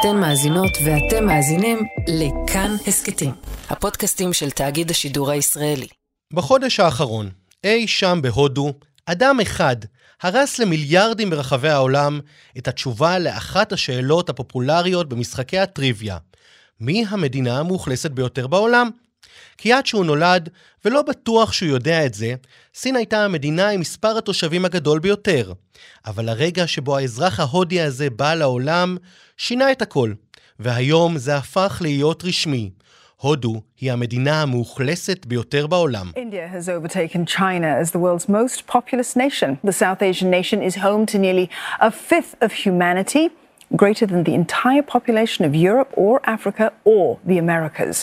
אתן מאזינות ואתם מאזינים לכאן הסכתים, הפודקאסטים של תאגיד השידור הישראלי. בחודש האחרון, אי שם בהודו, אדם אחד הרס למיליארדים ברחבי העולם את התשובה לאחת השאלות הפופולריות במשחקי הטריוויה. מי המדינה המאוכלסת ביותר בעולם? כי עד שהוא נולד, ולא בטוח שהוא יודע את זה, סין הייתה המדינה עם מספר התושבים הגדול ביותר. אבל הרגע שבו האזרח ההודי הזה בא לעולם, שינה את הכל. והיום זה הפך להיות רשמי. הודו היא המדינה המאוכלסת ביותר בעולם. Greater than the entire population of Europe or Africa or the Americas.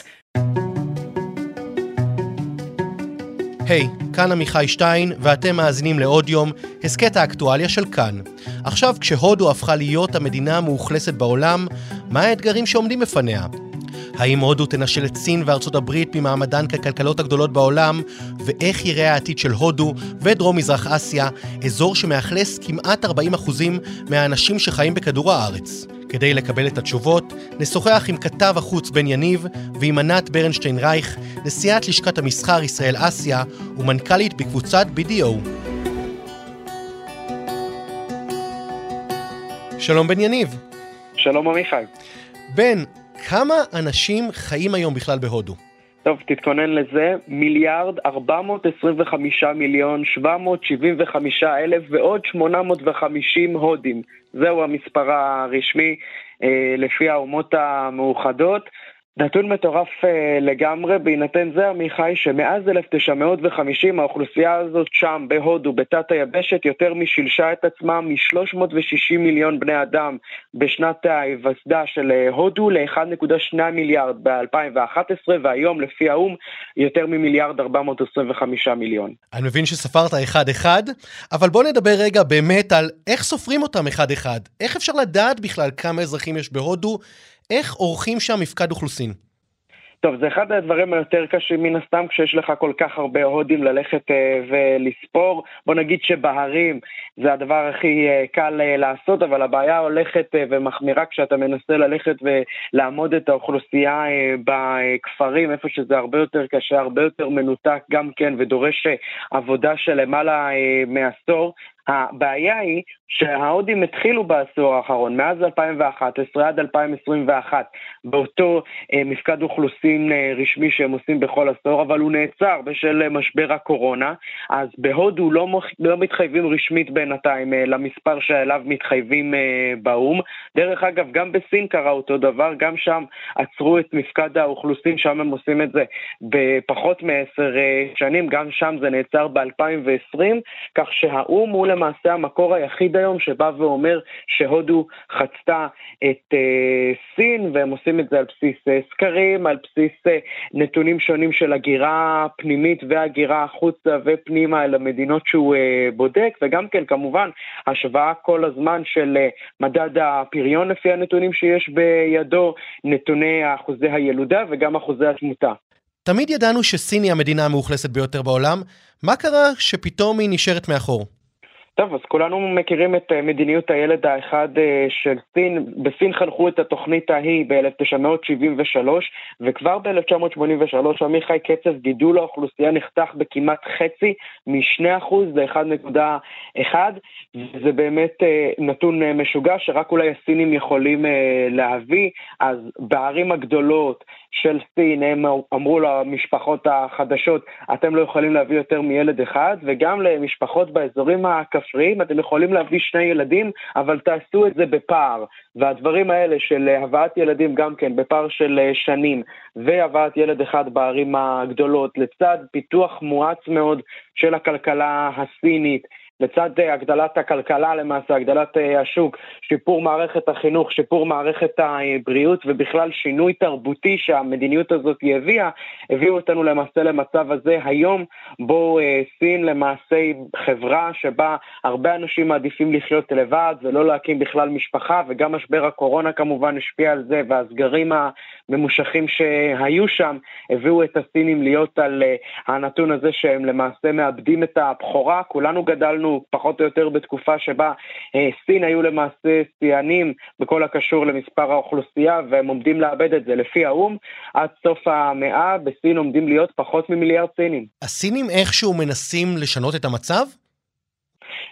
היי, hey, כאן עמיחי שטיין, ואתם מאזינים לעוד יום, הסכת האקטואליה של כאן. עכשיו, כשהודו הפכה להיות המדינה המאוכלסת בעולם, מה האתגרים שעומדים בפניה? האם הודו תנשל את סין וארצות הברית ממעמדן ככלכלות הגדולות בעולם, ואיך יראה העתיד של הודו ודרום מזרח אסיה, אזור שמאכלס כמעט 40% מהאנשים שחיים בכדור הארץ. כדי לקבל את התשובות, נשוחח עם כתב החוץ בן יניב ועם ענת ברנשטיין רייך, נשיאת לשכת המסחר ישראל אסיה ומנכ"לית בקבוצת BDO. שלום בן יניב. שלום עמיחי. בן, כמה אנשים חיים היום בכלל בהודו? טוב, תתכונן לזה, מיליארד 425 מיליון 775 אלף ועוד 850 הודים. זהו המספר הרשמי אה, לפי האומות המאוחדות. נתון מטורף uh, לגמרי, בהינתן זה עמיחי שמאז 1950 האוכלוסייה הזאת שם, בהודו, בתת היבשת, יותר משילשה את עצמה מ-360 מיליון בני אדם בשנת ההיווסדה של uh, הודו ל-1.2 מיליארד ב-2011, והיום לפי האו"ם יותר ממיליארד 425 מיליון. אני מבין שספרת אחד-אחד, אבל בוא נדבר רגע באמת על איך סופרים אותם אחד-אחד. איך אפשר לדעת בכלל כמה אזרחים יש בהודו? איך עורכים שם מפקד אוכלוסין? טוב, זה אחד הדברים היותר קשים מן הסתם כשיש לך כל כך הרבה הודים ללכת uh, ולספור. בוא נגיד שבהרים זה הדבר הכי uh, קל uh, לעשות, אבל הבעיה הולכת uh, ומחמירה כשאתה מנסה ללכת ולעמוד את האוכלוסייה uh, בכפרים, איפה שזה הרבה יותר קשה, הרבה יותר מנותק גם כן, ודורש uh, עבודה של למעלה uh, מעשור. הבעיה היא שההודים התחילו בעשור האחרון, מאז 2011 עד 2021, באותו אה, מפקד אוכלוסין אה, רשמי שהם עושים בכל עשור, אבל הוא נעצר בשל אה, משבר הקורונה, אז בהודו לא, מח... לא מתחייבים רשמית בינתיים אה, למספר שאליו מתחייבים אה, באו"ם. דרך אגב, גם בסין קרה אותו דבר, גם שם עצרו את מפקד האוכלוסין, שם הם עושים את זה בפחות מעשר אה, שנים, גם שם זה נעצר ב-2020, כך שהאו"ם הוא למעשה המקור היחיד היום שבא ואומר שהודו חצתה את uh, סין, והם עושים את זה על בסיס uh, סקרים, על בסיס uh, נתונים שונים של הגירה פנימית והגירה החוצה ופנימה אל המדינות שהוא uh, בודק, וגם כן כמובן השוואה כל הזמן של uh, מדד הפריון לפי הנתונים שיש בידו, נתוני אחוזי הילודה וגם אחוזי התמותה. תמיד ידענו שסין היא המדינה המאוכלסת ביותר בעולם, מה קרה שפתאום היא נשארת מאחור? טוב, אז כולנו מכירים את אה, מדיניות הילד האחד אה, של סין. בסין חנכו את התוכנית ההיא ב-1973, וכבר ב-1983, עמיחי, קצב גידול האוכלוסייה נחתך בכמעט חצי, מ-2% ל-1.1, וזה באמת אה, נתון משוגע שרק אולי הסינים יכולים להביא. אז בערים הגדולות של סין הם אמרו למשפחות החדשות, אתם לא יכולים להביא יותר מילד אחד, וגם למשפחות באזורים הכפריים. כפריים, אתם יכולים להביא שני ילדים, אבל תעשו את זה בפער. והדברים האלה של הבאת ילדים גם כן בפער של שנים, והבאת ילד אחד בערים הגדולות, לצד פיתוח מואץ מאוד של הכלכלה הסינית, לצד אה, הגדלת הכלכלה למעשה, הגדלת אה, השוק, שיפור מערכת החינוך, שיפור מערכת הבריאות ובכלל שינוי תרבותי שהמדיניות הזאת הביאה, הביאו אותנו למעשה למצב הזה. היום, בו אה, סין למעשה היא חברה שבה הרבה אנשים מעדיפים לחיות לבד ולא להקים בכלל משפחה, וגם משבר הקורונה כמובן השפיע על זה, והסגרים הממושכים שהיו שם הביאו את הסינים להיות על הנתון הזה שהם למעשה מאבדים את הבכורה, כולנו גדלנו התחלנו פחות או יותר בתקופה שבה אה, סין היו למעשה שיאנים בכל הקשור למספר האוכלוסייה, והם עומדים לאבד את זה לפי האו"ם. עד סוף המאה בסין עומדים להיות פחות ממיליארד סינים. הסינים איכשהו מנסים לשנות את המצב?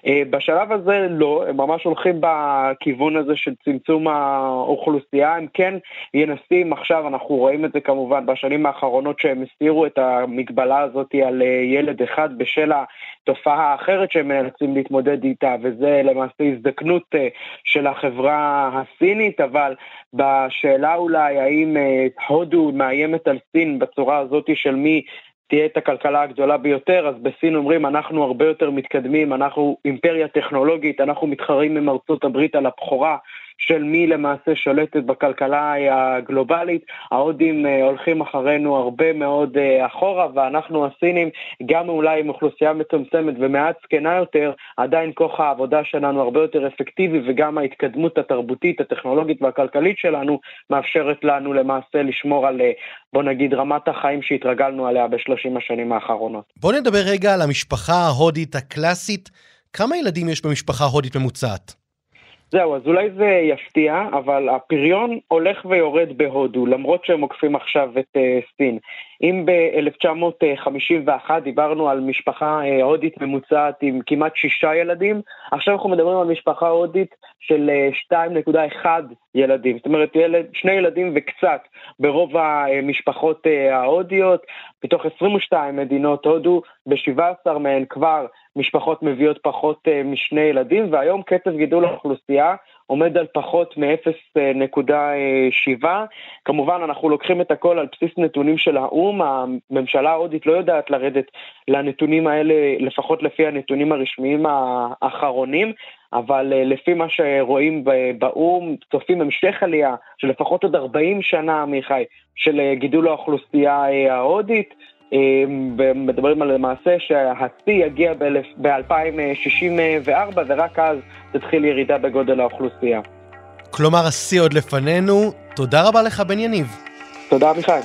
אה, בשלב הזה לא, הם ממש הולכים בכיוון הזה של צמצום האוכלוסייה, הם כן ינסים עכשיו, אנחנו רואים את זה כמובן בשנים האחרונות שהם הסירו את המגבלה הזאת על אה, ילד אחד בשל התופעה האחרת שהם מנסים להתמודד איתה, וזה למעשה הזדקנות אה, של החברה הסינית, אבל בשאלה אולי האם הודו מאיימת על סין בצורה הזאת של מי תהיה את הכלכלה הגדולה ביותר, אז בסין אומרים אנחנו הרבה יותר מתקדמים, אנחנו אימפריה טכנולוגית, אנחנו מתחרים עם ארצות הברית על הבכורה של מי למעשה שולטת בכלכלה הגלובלית. ההודים אה, הולכים אחרינו הרבה מאוד אה, אחורה, ואנחנו הסינים, גם אולי עם אוכלוסייה מצומצמת ומעט זקנה יותר, עדיין כוח העבודה שלנו הרבה יותר אפקטיבי, וגם ההתקדמות התרבותית, הטכנולוגית והכלכלית שלנו מאפשרת לנו למעשה לשמור על, אה, בוא נגיד, רמת החיים שהתרגלנו עליה בשלושים השנים האחרונות. בוא נדבר רגע על המשפחה ההודית הקלאסית. כמה ילדים יש במשפחה הודית ממוצעת? זהו, אז אולי זה יפתיע, אבל הפריון הולך ויורד בהודו, למרות שהם עוקפים עכשיו את uh, סין. אם ב-1951 דיברנו על משפחה uh, הודית ממוצעת עם כמעט שישה ילדים, עכשיו אנחנו מדברים על משפחה הודית של uh, אה, 2.1 ילדים. זאת אומרת, ילד, שני ילדים וקצת ברוב המשפחות uh, ההודיות. מתוך 22 מדינות הודו, ב-17 מהן כבר משפחות מביאות פחות uh, משני ילדים, והיום קצב גידול האוכלוסייה עומד על פחות מ-0.7. כמובן, אנחנו לוקחים את הכל על בסיס נתונים של האו"ם, הממשלה ההודית לא יודעת לרדת לנתונים האלה, לפחות לפי הנתונים הרשמיים האחרונים, אבל אה, לפי מה שרואים באו"ם, צופים המשך עלייה של לפחות עוד 40 שנה, עמיחי, של אה, גידול האוכלוסייה ההודית. ומדברים על למעשה שהשיא יגיע ב-2064 ורק אז תתחיל ירידה בגודל האוכלוסייה. כלומר, השיא עוד לפנינו. תודה רבה לך, בן יניב. תודה, אביחי.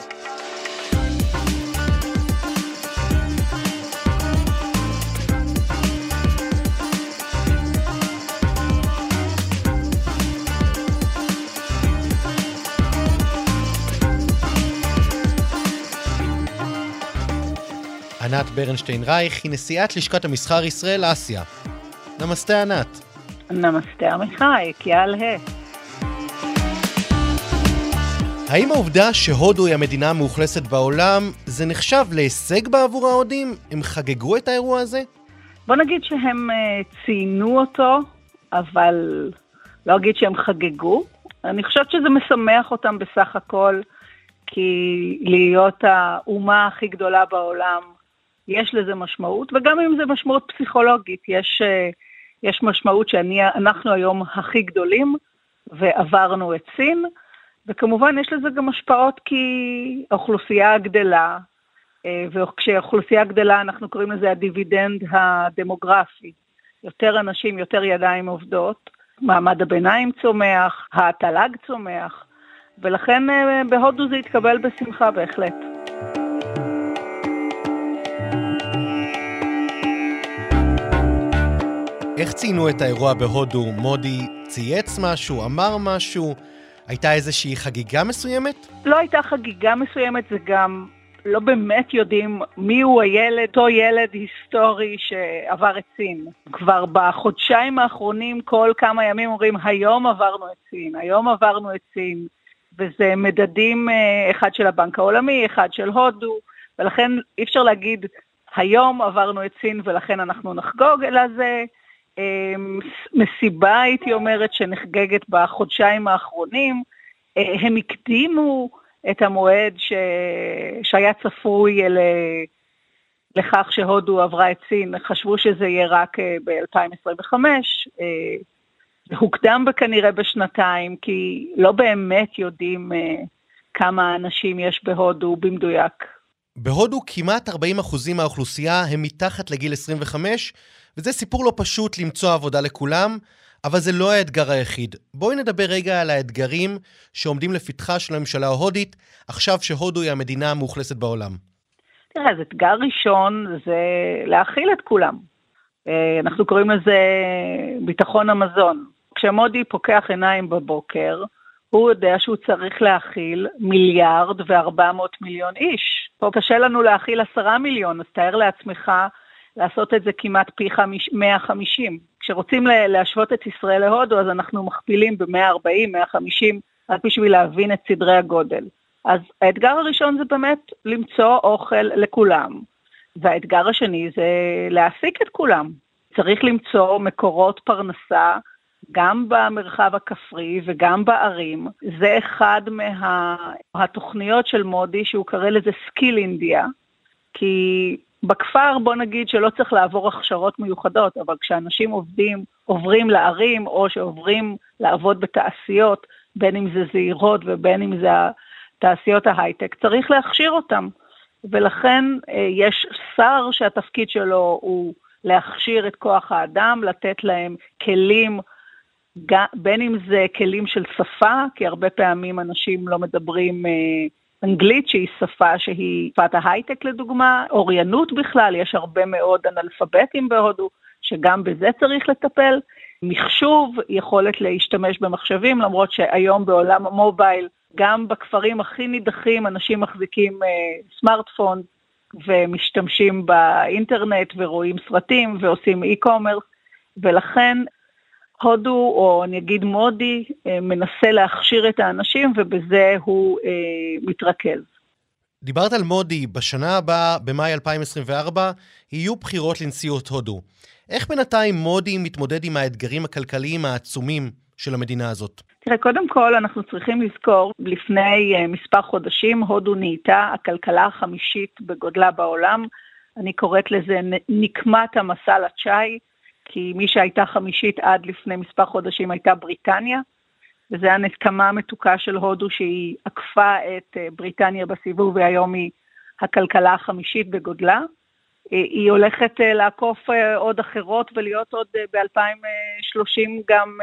ענת ברנשטיין רייך היא נשיאת לשכת המסחר ישראל אסיה. נמסטה ענת. נמסטה עמיחי, קיאל ה. האם העובדה שהודו היא המדינה המאוכלסת בעולם, זה נחשב להישג בעבור ההודים? הם חגגו את האירוע הזה? בוא נגיד שהם uh, ציינו אותו, אבל לא אגיד שהם חגגו. אני חושבת שזה משמח אותם בסך הכל, כי להיות האומה הכי גדולה בעולם יש לזה משמעות, וגם אם זה משמעות פסיכולוגית, יש, אה, יש משמעות שאנחנו היום הכי גדולים ועברנו את סין, וכמובן יש לזה גם השפעות כי האוכלוסייה גדלה, אה, וכשהאוכלוסייה גדלה אנחנו קוראים לזה הדיבידנד הדמוגרפי. יותר אנשים, יותר ידיים עובדות, מעמד הביניים צומח, התל"ג צומח, ולכן אה, בהודו זה יתקבל בשמחה בהחלט. איך ציינו את האירוע בהודו? מודי צייץ משהו, אמר משהו? הייתה איזושהי חגיגה מסוימת? לא הייתה חגיגה מסוימת, זה גם לא באמת יודעים מי הוא הילד, אותו ילד היסטורי שעבר את סין. כבר בחודשיים האחרונים, כל כמה ימים אומרים, היום עברנו את סין, היום עברנו את סין. וזה מדדים, אה, אחד של הבנק העולמי, אחד של הודו, ולכן אי אפשר להגיד, היום עברנו את סין ולכן אנחנו נחגוג, אלא זה מסיבה, הייתי אומרת, שנחגגת בחודשיים האחרונים. אה, הם הקדימו את המועד ש... שהיה צפוי ל... לכך שהודו עברה את סין, חשבו שזה יהיה רק אה, ב-2025. אה, הוקדם כנראה בשנתיים, כי לא באמת יודעים כמה אנשים יש בהודו במדויק. בהודו כמעט 40% מהאוכלוסייה הם מתחת לגיל 25, וזה סיפור לא פשוט למצוא עבודה לכולם, אבל זה לא האתגר היחיד. בואי נדבר רגע על האתגרים שעומדים לפתחה של הממשלה ההודית, עכשיו שהודו היא המדינה המאוכלסת בעולם. תראה, אז אתגר ראשון זה להכיל את כולם. אה, אנחנו קוראים לזה ביטחון המזון. כשמודי פוקח עיניים בבוקר, הוא יודע שהוא צריך להכיל מיליארד וארבע מאות מיליון איש. פה קשה לנו להכיל עשרה מיליון, אז תאר לעצמך לעשות את זה כמעט פי 150. כשרוצים להשוות את ישראל להודו, אז אנחנו מכפילים ב-140, 150, רק בשביל להבין את סדרי הגודל. אז האתגר הראשון זה באמת למצוא אוכל לכולם, והאתגר השני זה להעסיק את כולם. צריך למצוא מקורות פרנסה גם במרחב הכפרי וגם בערים. זה אחד מהתוכניות מה... של מודי, שהוא קורא לזה Skill India, כי בכפר בוא נגיד שלא צריך לעבור הכשרות מיוחדות, אבל כשאנשים עובדים, עוברים לערים או שעוברים לעבוד בתעשיות, בין אם זה זהירות ובין אם זה תעשיות ההייטק, צריך להכשיר אותם. ולכן אה, יש שר שהתפקיד שלו הוא להכשיר את כוח האדם, לתת להם כלים, בין אם זה כלים של שפה, כי הרבה פעמים אנשים לא מדברים אה, אנגלית, שהיא שפה שהיא שפת ההייטק לדוגמה, אוריינות בכלל, יש הרבה מאוד אנאלפביתים בהודו, שגם בזה צריך לטפל. מחשוב, יכולת להשתמש במחשבים, למרות שהיום בעולם המובייל, גם בכפרים הכי נידחים אנשים מחזיקים אה, סמארטפון ומשתמשים באינטרנט ורואים סרטים ועושים e-commerce, ולכן הודו, או אני אגיד מודי, אה, מנסה להכשיר את האנשים ובזה הוא אה, מתרכז. דיברת על מודי, בשנה הבאה, במאי 2024, יהיו בחירות לנשיאות הודו. איך בינתיים מודי מתמודד עם האתגרים הכלכליים העצומים של המדינה הזאת? תראה, קודם כל אנחנו צריכים לזכור, לפני uh, מספר חודשים הודו נהייתה הכלכלה החמישית בגודלה בעולם. אני קוראת לזה נקמת המסע לצ'אי, כי מי שהייתה חמישית עד לפני מספר חודשים הייתה בריטניה, וזו הנקמה המתוקה של הודו שהיא עקפה את uh, בריטניה בסיבוב, והיום היא הכלכלה החמישית בגודלה. היא הולכת אה, לעקוף אה, עוד אחרות ולהיות עוד אה, ב-2030 גם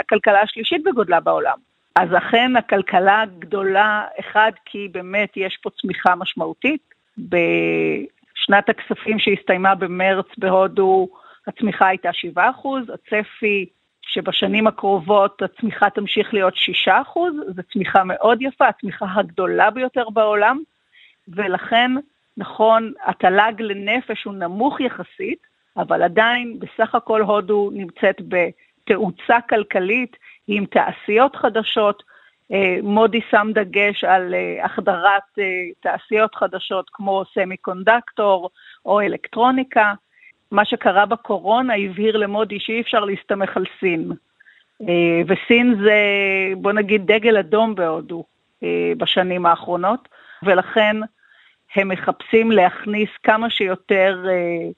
הכלכלה השלישית בגודלה בעולם. אז אכן הכלכלה גדולה, אחד, כי באמת יש פה צמיחה משמעותית. בשנת הכספים שהסתיימה במרץ בהודו, הצמיחה הייתה 7%, הצפי שבשנים הקרובות הצמיחה תמשיך להיות 6%, זו צמיחה מאוד יפה, הצמיחה הגדולה ביותר בעולם, ולכן נכון, התל"ג לנפש הוא נמוך יחסית, אבל עדיין בסך הכל הודו נמצאת בתאוצה כלכלית עם תעשיות חדשות. אה, מודי שם דגש על אה, החדרת אה, תעשיות חדשות כמו סמי קונדקטור או אלקטרוניקה. מה שקרה בקורונה הבהיר למודי שאי אפשר להסתמך על סין. וסין זה, בוא נגיד, דגל אדום בהודו בשנים האחרונות, ולכן הם מחפשים להכניס כמה שיותר אה,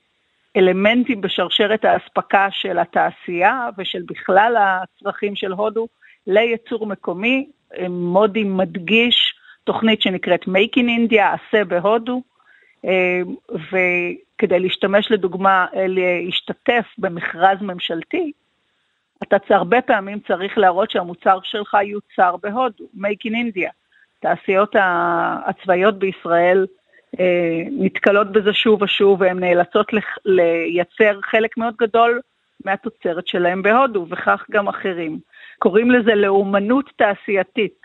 אלמנטים בשרשרת האספקה של התעשייה ושל בכלל הצרכים של הודו לייצור מקומי. מודי מדגיש תוכנית שנקראת Make in India, עשה בהודו, אה, וכדי להשתמש לדוגמה, להשתתף במכרז ממשלתי, אתה הרבה פעמים צריך להראות שהמוצר שלך יוצר בהודו, Make in India. תעשיות הצבאיות בישראל אה, נתקלות בזה שוב ושוב והן נאלצות לייצר חלק מאוד גדול מהתוצרת שלהם בהודו, וכך גם אחרים. קוראים לזה לאומנות תעשייתית.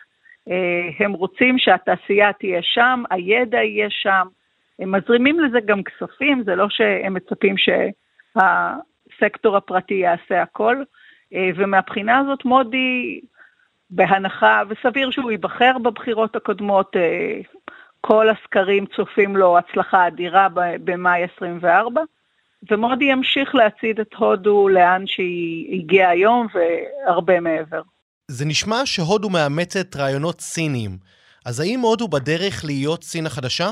אה, הם רוצים שהתעשייה תהיה שם, הידע יהיה שם, הם מזרימים לזה גם כספים, זה לא שהם מצפים שהסקטור הפרטי יעשה הכל, אה, ומהבחינה הזאת מודי, בהנחה, וסביר שהוא ייבחר בבחירות הקודמות, כל הסקרים צופים לו הצלחה אדירה במאי 24, ומודי ימשיך להצעיד את הודו לאן שהיא הגיעה היום והרבה מעבר. זה נשמע שהודו מאמצת רעיונות סיניים, אז האם הודו בדרך להיות סין החדשה?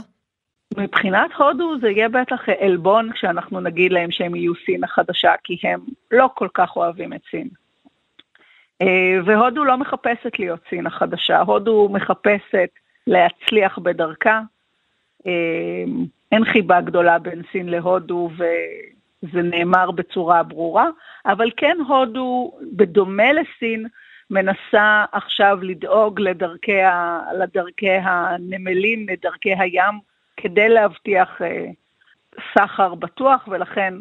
מבחינת הודו זה יהיה בטח עלבון כשאנחנו נגיד להם שהם יהיו סין החדשה, כי הם לא כל כך אוהבים את סין. אה, והודו לא מחפשת להיות סין החדשה, הודו מחפשת להצליח בדרכה. אמ, אין חיבה גדולה בין סין להודו וזה נאמר בצורה ברורה, אבל כן הודו, בדומה לסין, מנסה עכשיו לדאוג לדרכי, ה, לדרכי הנמלים, לדרכי הים, כדי להבטיח אה, סחר בטוח, ולכן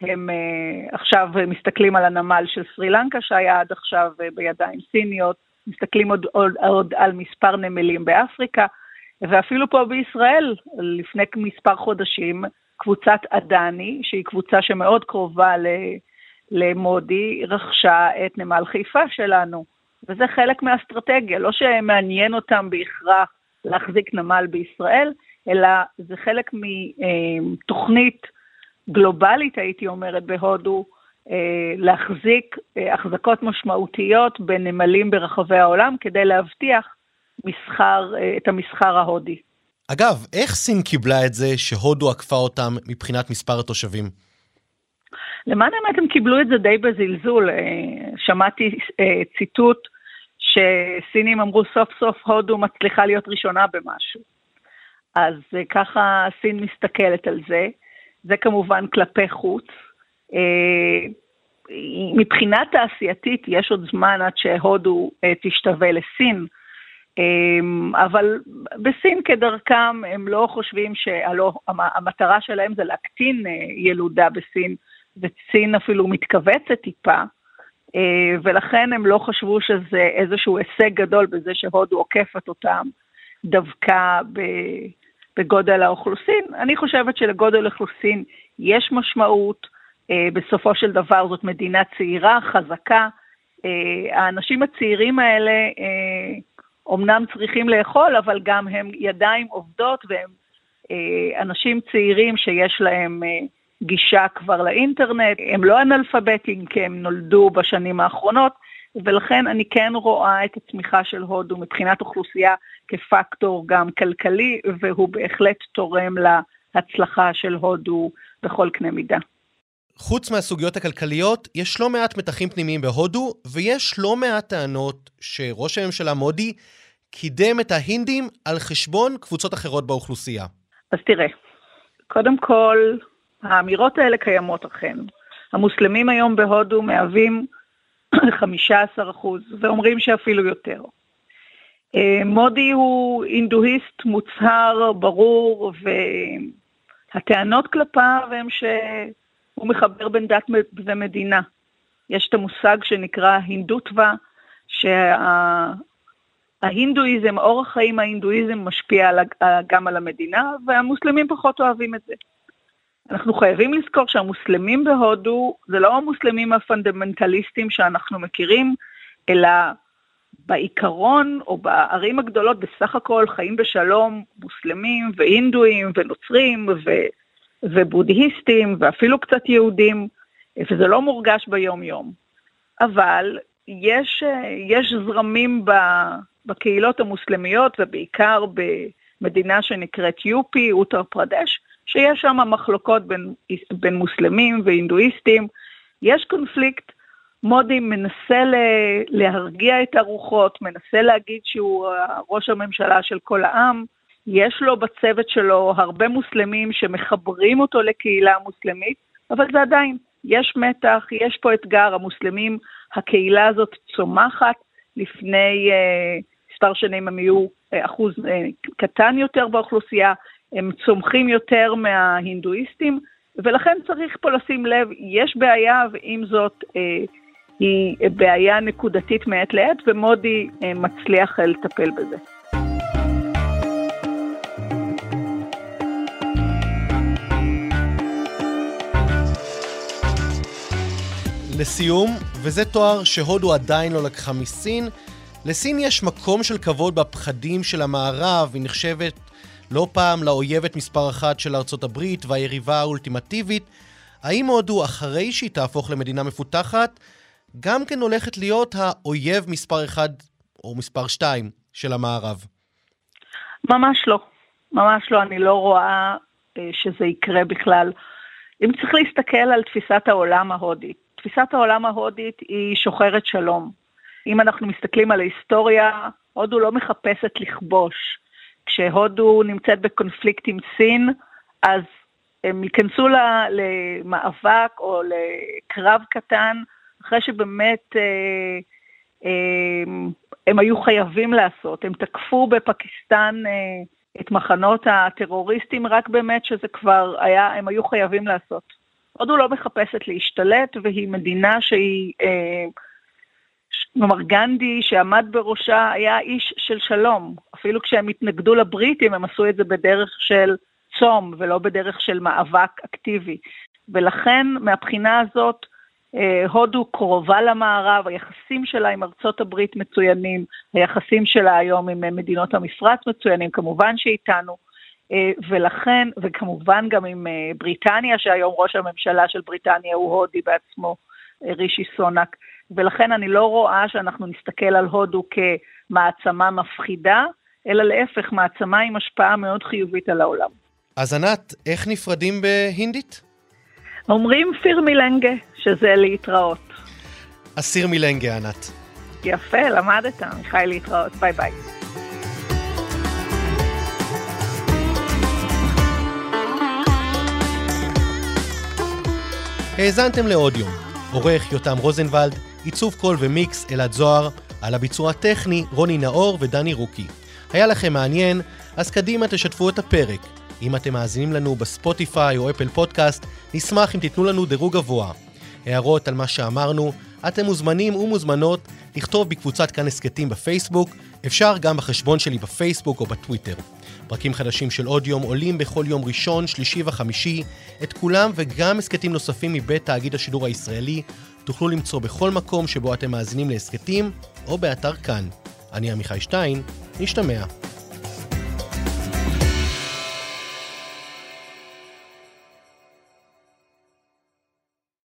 הם uh, עכשיו מסתכלים על הנמל של סרי לנקה שהיה עד עכשיו uh, בידיים סיניות, מסתכלים עוד, עוד, עוד על מספר נמלים באפריקה, ואפילו פה בישראל, לפני מספר חודשים, קבוצת עדני, שהיא קבוצה שמאוד קרובה למודי, רכשה את נמל חיפה שלנו. וזה חלק מהאסטרטגיה, לא שמעניין אותם בהכרח להחזיק נמל בישראל, אלא זה חלק מתוכנית גלובלית, הייתי אומרת, בהודו, אה, להחזיק אה, החזקות משמעותיות בנמלים ברחבי העולם כדי להבטיח מסחר, אה, את המסחר ההודי. אגב, איך סין קיבלה את זה שהודו עקפה אותם מבחינת מספר התושבים? למען האמת הם קיבלו את זה די בזלזול. שמעתי ציטוט שסינים אמרו סוף סוף הודו מצליחה להיות ראשונה במשהו. אז ככה סין מסתכלת על זה. זה כמובן כלפי חוץ. אה, מבחינה תעשייתית יש עוד זמן עד שהודו אה, תשתווה לסין, אה, אבל בסין כדרכם הם לא חושבים שהלא, המטרה שלהם זה להקטין ילודה בסין, וסין אפילו מתכווצת טיפה, ולכן הם לא חשבו שזה איזשהו הישג גדול בזה שהודו עוקפת אותם דווקא בגודל האוכלוסין. אני חושבת שלגודל האוכלוסין יש משמעות, אה, בסופו של דבר זאת מדינה צעירה, חזקה. אה, האנשים הצעירים האלה אה, אומנם צריכים לאכול, אבל גם הם ידיים עובדות והם אנשים צעירים שיש להם גישה כבר לאינטרנט, הם לא אנאלפביתים כי הם נולדו בשנים האחרונות, ולכן אני כן רואה את הצמיחה של הודו מבחינת אוכלוסייה כפקטור גם כלכלי, והוא בהחלט תורם להצלחה של הודו בכל קנה מידה. חוץ מהסוגיות הכלכליות, יש לא מעט מתחים פנימיים בהודו, ויש לא מעט טענות שראש הממשלה מודי קידם את ההינדים על חשבון קבוצות אחרות באוכלוסייה. אז תראה, קודם כל, האמירות האלה קיימות אכן. המוסלמים היום בהודו מהווים 15 אחוז, ואומרים שאפילו יותר. אה, מודי הוא אינדואיסט מוצהר, ברור, והטענות כלפיו הם שהוא מחבר בין דת ומדינה. יש את המושג שנקרא הינדוטווה, שההינדואיזם, שה... אורח חיים ההינדואיזם משפיע גם על המדינה, והמוסלמים פחות אוהבים את זה. אנחנו חייבים לזכור שהמוסלמים בהודו זה לא המוסלמים הפונדמנטליסטים שאנחנו מכירים, אלא בעיקרון או בערים הגדולות בסך הכל חיים בשלום מוסלמים והינדואים ונוצרים ו, ובודהיסטים ואפילו קצת יהודים, וזה לא מורגש ביום-יום. אבל יש, יש זרמים בקהילות המוסלמיות ובעיקר במדינה שנקראת יופי, אוטר פרדש, שיש שם מחלוקות בין, בין מוסלמים והינדואיסטים. יש קונפליקט, מודי מנסה להרגיע את הרוחות, מנסה להגיד שהוא ראש הממשלה של כל העם. יש לו בצוות שלו הרבה מוסלמים שמחברים אותו לקהילה המוסלמית, אבל זה עדיין, יש מתח, יש פה אתגר, המוסלמים, הקהילה הזאת צומחת. לפני uh, מספר שנים הם היו uh, אחוז uh, קטן יותר באוכלוסייה, הם צומחים יותר מההינדואיסטים, ולכן צריך פה לשים לב, יש בעיה, ועם זאת אה, היא בעיה נקודתית מעת לעת, ומודי אה, מצליח לטפל בזה. לסיום, וזה תואר שהודו עדיין לא לקחה מסין, לסין יש מקום של כבוד בפחדים של המערב, היא נחשבת לא פעם לאויבת מספר אחת של ארצות הברית והיריבה האולטימטיבית, האם הודו, אחרי שהיא תהפוך למדינה מפותחת, גם כן הולכת להיות האויב מספר אחד או מספר שתיים של המערב? ממש לא. ממש לא. אני לא רואה אה, שזה יקרה בכלל. אם צריך להסתכל על תפיסת העולם ההודית, תפיסת העולם ההודית היא שוחרת שלום. אם אנחנו מסתכלים על ההיסטוריה, הודו לא מחפשת לכבוש. כשהודו נמצאת בקונפליקט עם סין, אז הם ייכנסו למאבק או לקרב קטן, אחרי שבאמת אה, אה, הם היו חייבים לעשות. הם תקפו בפקיסטן אה, את מחנות הטרוריסטים, רק באמת שזה כבר היה, הם היו חייבים לעשות. הודו לא מחפשת להשתלט והיא מדינה שהיא, אה, כלומר גנדי שעמד בראשה היה איש של שלום. אפילו כשהם התנגדו לבריטים הם עשו את זה בדרך של צום ולא בדרך של מאבק אקטיבי. ולכן מהבחינה הזאת אה, הודו קרובה למערב, היחסים שלה עם ארצות הברית מצוינים, היחסים שלה היום עם מדינות המפרץ מצוינים, כמובן שאיתנו, אה, ולכן, וכמובן גם עם אה, בריטניה, שהיום ראש הממשלה של בריטניה הוא הודי בעצמו, רישי סונאק, ולכן אני לא רואה שאנחנו נסתכל על הודו כמעצמה מפחידה, אלא להפך, מעצמה עם השפעה מאוד חיובית על העולם. אז ענת, איך נפרדים בהינדית? אומרים פיר מילנגה, שזה להתראות. אז फिर मिलेंगे, ענת. יפה, למדת, מיכאי להתראות, ביי ביי. האזנתם לעוד יום. עורך יותם רוזנבלד, עיצוב קול ומיקס אלעד זוהר, על הביצוע הטכני רוני נאור ודני רוקי. היה לכם מעניין? אז קדימה תשתפו את הפרק. אם אתם מאזינים לנו בספוטיפיי או אפל פודקאסט, נשמח אם תיתנו לנו דירוג גבוה. הערות על מה שאמרנו, אתם מוזמנים ומוזמנות לכתוב בקבוצת כאן הסכתים בפייסבוק, אפשר גם בחשבון שלי בפייסבוק או בטוויטר. פרקים חדשים של עוד יום עולים בכל יום ראשון, שלישי וחמישי. את כולם וגם הסכתים נוספים מבית תאגיד השידור הישראלי תוכלו למצוא בכל מקום שבו אתם מאזינים להסכתים או באתר כאן. אני עמיחי שטיין, נשתמע.